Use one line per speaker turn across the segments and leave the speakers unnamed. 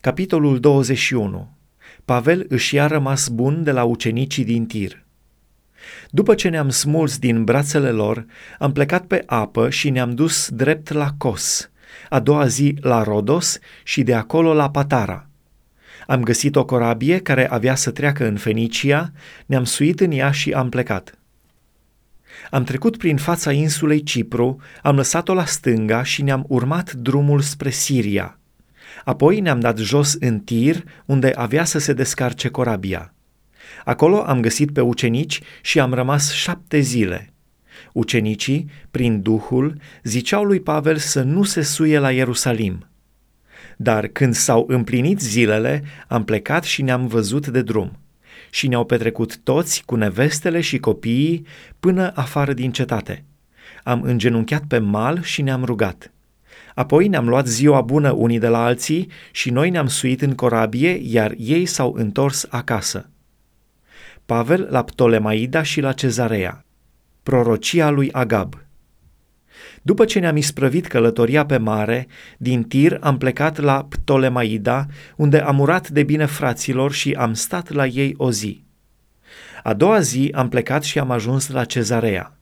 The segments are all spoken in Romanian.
Capitolul 21. Pavel își ia rămas bun de la ucenicii din Tir. După ce ne-am smuls din brațele lor, am plecat pe apă și ne-am dus drept la Cos, a doua zi la Rodos și de acolo la Patara. Am găsit o corabie care avea să treacă în Fenicia, ne-am suit în ea și am plecat. Am trecut prin fața insulei Cipru, am lăsat-o la stânga și ne-am urmat drumul spre Siria – Apoi ne-am dat jos în tir, unde avea să se descarce corabia. Acolo am găsit pe ucenici și am rămas șapte zile. Ucenicii, prin Duhul, ziceau lui Pavel să nu se suie la Ierusalim. Dar când s-au împlinit zilele, am plecat și ne-am văzut de drum. Și ne-au petrecut toți cu nevestele și copiii până afară din cetate. Am îngenunchiat pe mal și ne-am rugat – Apoi ne-am luat ziua bună unii de la alții și noi ne-am suit în corabie, iar ei s-au întors acasă. Pavel la Ptolemaida și la Cezarea. Prorocia lui Agab. După ce ne-am isprăvit călătoria pe mare, din Tir am plecat la Ptolemaida, unde am urat de bine fraților și am stat la ei o zi. A doua zi am plecat și am ajuns la Cezarea.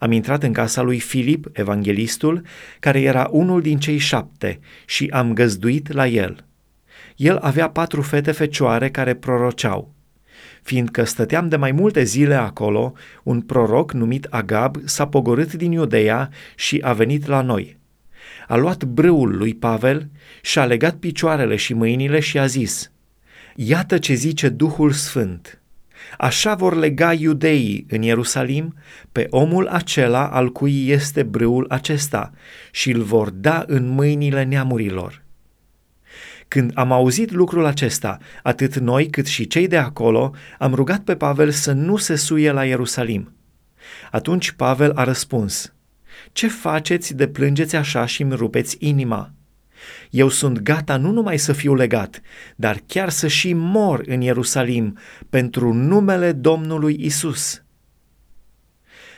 Am intrat în casa lui Filip, evanghelistul, care era unul din cei șapte, și am găzduit la el. El avea patru fete fecioare care proroceau. Fiindcă stăteam de mai multe zile acolo, un proroc numit Agab s-a pogorât din Iudeea și a venit la noi. A luat brâul lui Pavel și a legat picioarele și mâinile și a zis, Iată ce zice Duhul Sfânt – Așa vor lega iudeii în Ierusalim pe omul acela al cui este brâul acesta și îl vor da în mâinile neamurilor. Când am auzit lucrul acesta, atât noi cât și cei de acolo, am rugat pe Pavel să nu se suie la Ierusalim. Atunci Pavel a răspuns, Ce faceți de plângeți așa și îmi rupeți inima?" Eu sunt gata nu numai să fiu legat, dar chiar să și mor în Ierusalim pentru numele Domnului Isus.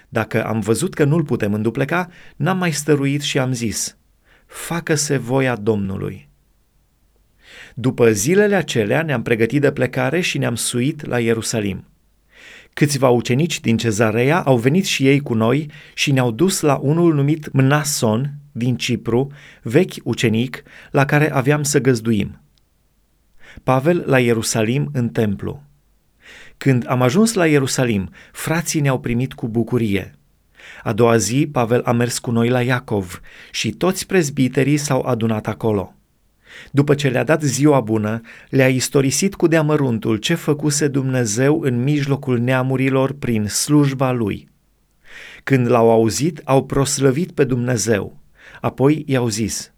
Dacă am văzut că nu-l putem îndupleca, n-am mai stăruit și am zis, facă-se voia Domnului. După zilele acelea ne-am pregătit de plecare și ne-am suit la Ierusalim. Câțiva ucenici din Cezarea au venit și ei cu noi și ne-au dus la unul numit Mnason din Cipru, vechi ucenic, la care aveam să găzduim. Pavel la Ierusalim în templu. Când am ajuns la Ierusalim, frații ne-au primit cu bucurie. A doua zi, Pavel a mers cu noi la Iacov și toți prezbiterii s-au adunat acolo. După ce le-a dat ziua bună, le-a istorisit cu deamăruntul ce făcuse Dumnezeu în mijlocul neamurilor prin slujba lui. Când l-au auzit, au proslăvit pe Dumnezeu. Apoi i-au zis,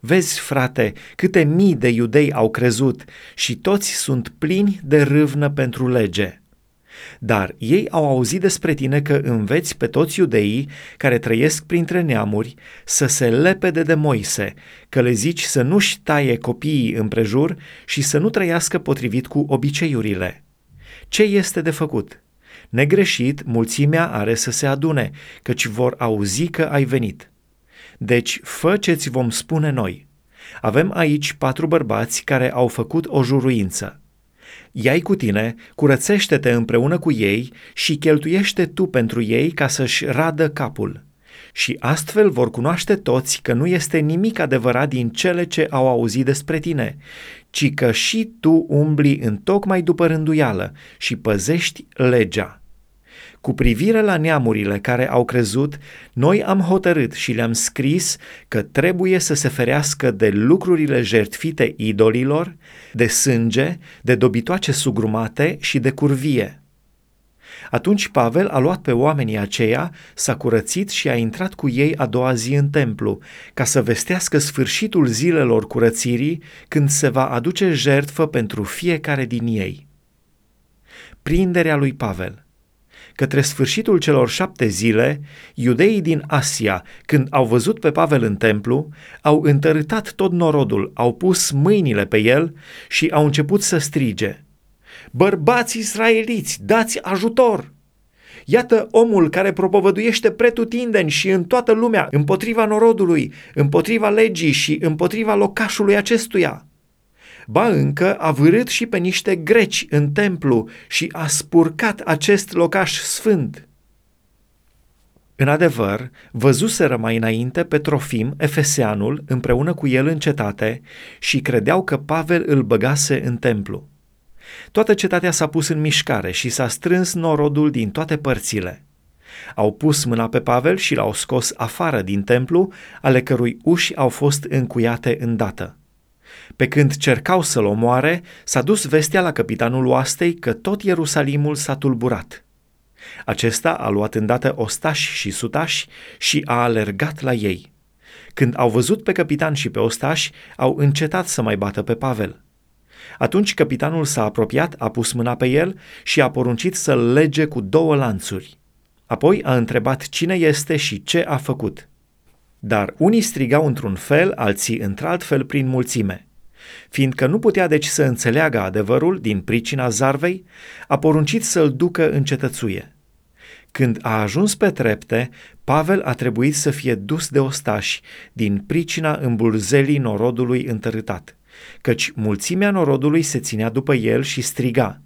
Vezi, frate, câte mii de iudei au crezut și toți sunt plini de râvnă pentru lege. Dar ei au auzit despre tine că înveți pe toți iudeii care trăiesc printre neamuri să se lepede de Moise, că le zici să nu-și taie copiii împrejur și să nu trăiască potrivit cu obiceiurile. Ce este de făcut? Negreșit, mulțimea are să se adune, căci vor auzi că ai venit. Deci, fă ce-ți vom spune noi. Avem aici patru bărbați care au făcut o juruință. Ia-i cu tine, curățește-te împreună cu ei și cheltuiește tu pentru ei ca să-și radă capul. Și astfel vor cunoaște toți că nu este nimic adevărat din cele ce au auzit despre tine, ci că și tu umbli în tocmai după rânduială și păzești legea. Cu privire la neamurile care au crezut, noi am hotărât și le-am scris că trebuie să se ferească de lucrurile jertfite idolilor, de sânge, de dobitoace sugrumate și de curvie. Atunci Pavel a luat pe oamenii aceia, s-a curățit și a intrat cu ei a doua zi în templu, ca să vestească sfârșitul zilelor curățirii, când se va aduce jertfă pentru fiecare din ei. Prinderea lui Pavel – Către sfârșitul celor șapte zile, iudeii din Asia, când au văzut pe Pavel în templu, au întărâtat tot norodul, au pus mâinile pe el și au început să strige. Bărbați israeliți, dați ajutor! Iată omul care propovăduiește pretutindeni și în toată lumea împotriva norodului, împotriva legii și împotriva locașului acestuia. Ba încă a vârât și pe niște greci în templu și a spurcat acest locaș sfânt. În adevăr, văzuseră mai înainte pe Trofim, Efeseanul, împreună cu el în cetate și credeau că Pavel îl băgase în templu. Toată cetatea s-a pus în mișcare și s-a strâns norodul din toate părțile. Au pus mâna pe Pavel și l-au scos afară din templu, ale cărui uși au fost încuiate îndată. Pe când cercau să-l omoare, s-a dus vestea la capitanul oastei că tot Ierusalimul s-a tulburat. Acesta a luat îndată ostași și sutași și a alergat la ei. Când au văzut pe capitan și pe ostași, au încetat să mai bată pe Pavel. Atunci capitanul s-a apropiat, a pus mâna pe el și a poruncit să-l lege cu două lanțuri. Apoi a întrebat cine este și ce a făcut. Dar unii strigau într-un fel, alții într-alt fel prin mulțime. Fiindcă nu putea deci să înțeleagă adevărul din pricina zarvei, a poruncit să-l ducă în cetățuie. Când a ajuns pe trepte, Pavel a trebuit să fie dus de ostași din pricina îmbulzelii norodului întărâtat, căci mulțimea norodului se ținea după el și striga,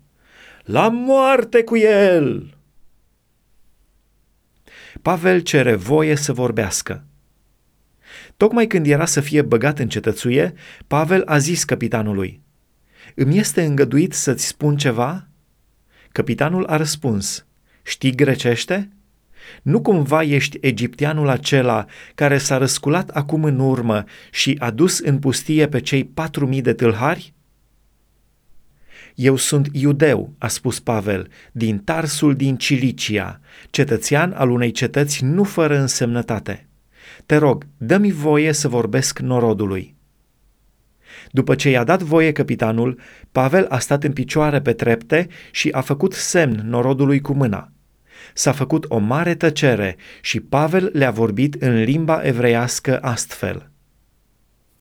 La moarte cu el! Pavel cere voie să vorbească. Tocmai când era să fie băgat în cetățuie, Pavel a zis capitanului, Îmi este îngăduit să-ți spun ceva? Capitanul a răspuns, Știi grecește? Nu cumva ești egipteanul acela care s-a răsculat acum în urmă și a dus în pustie pe cei patru mii de tâlhari? Eu sunt iudeu, a spus Pavel, din Tarsul din Cilicia, cetățean al unei cetăți nu fără însemnătate. Te rog, dă-mi voie să vorbesc norodului. După ce i-a dat voie capitanul, Pavel a stat în picioare pe trepte și a făcut semn norodului cu mâna. S-a făcut o mare tăcere și Pavel le-a vorbit în limba evreiască astfel –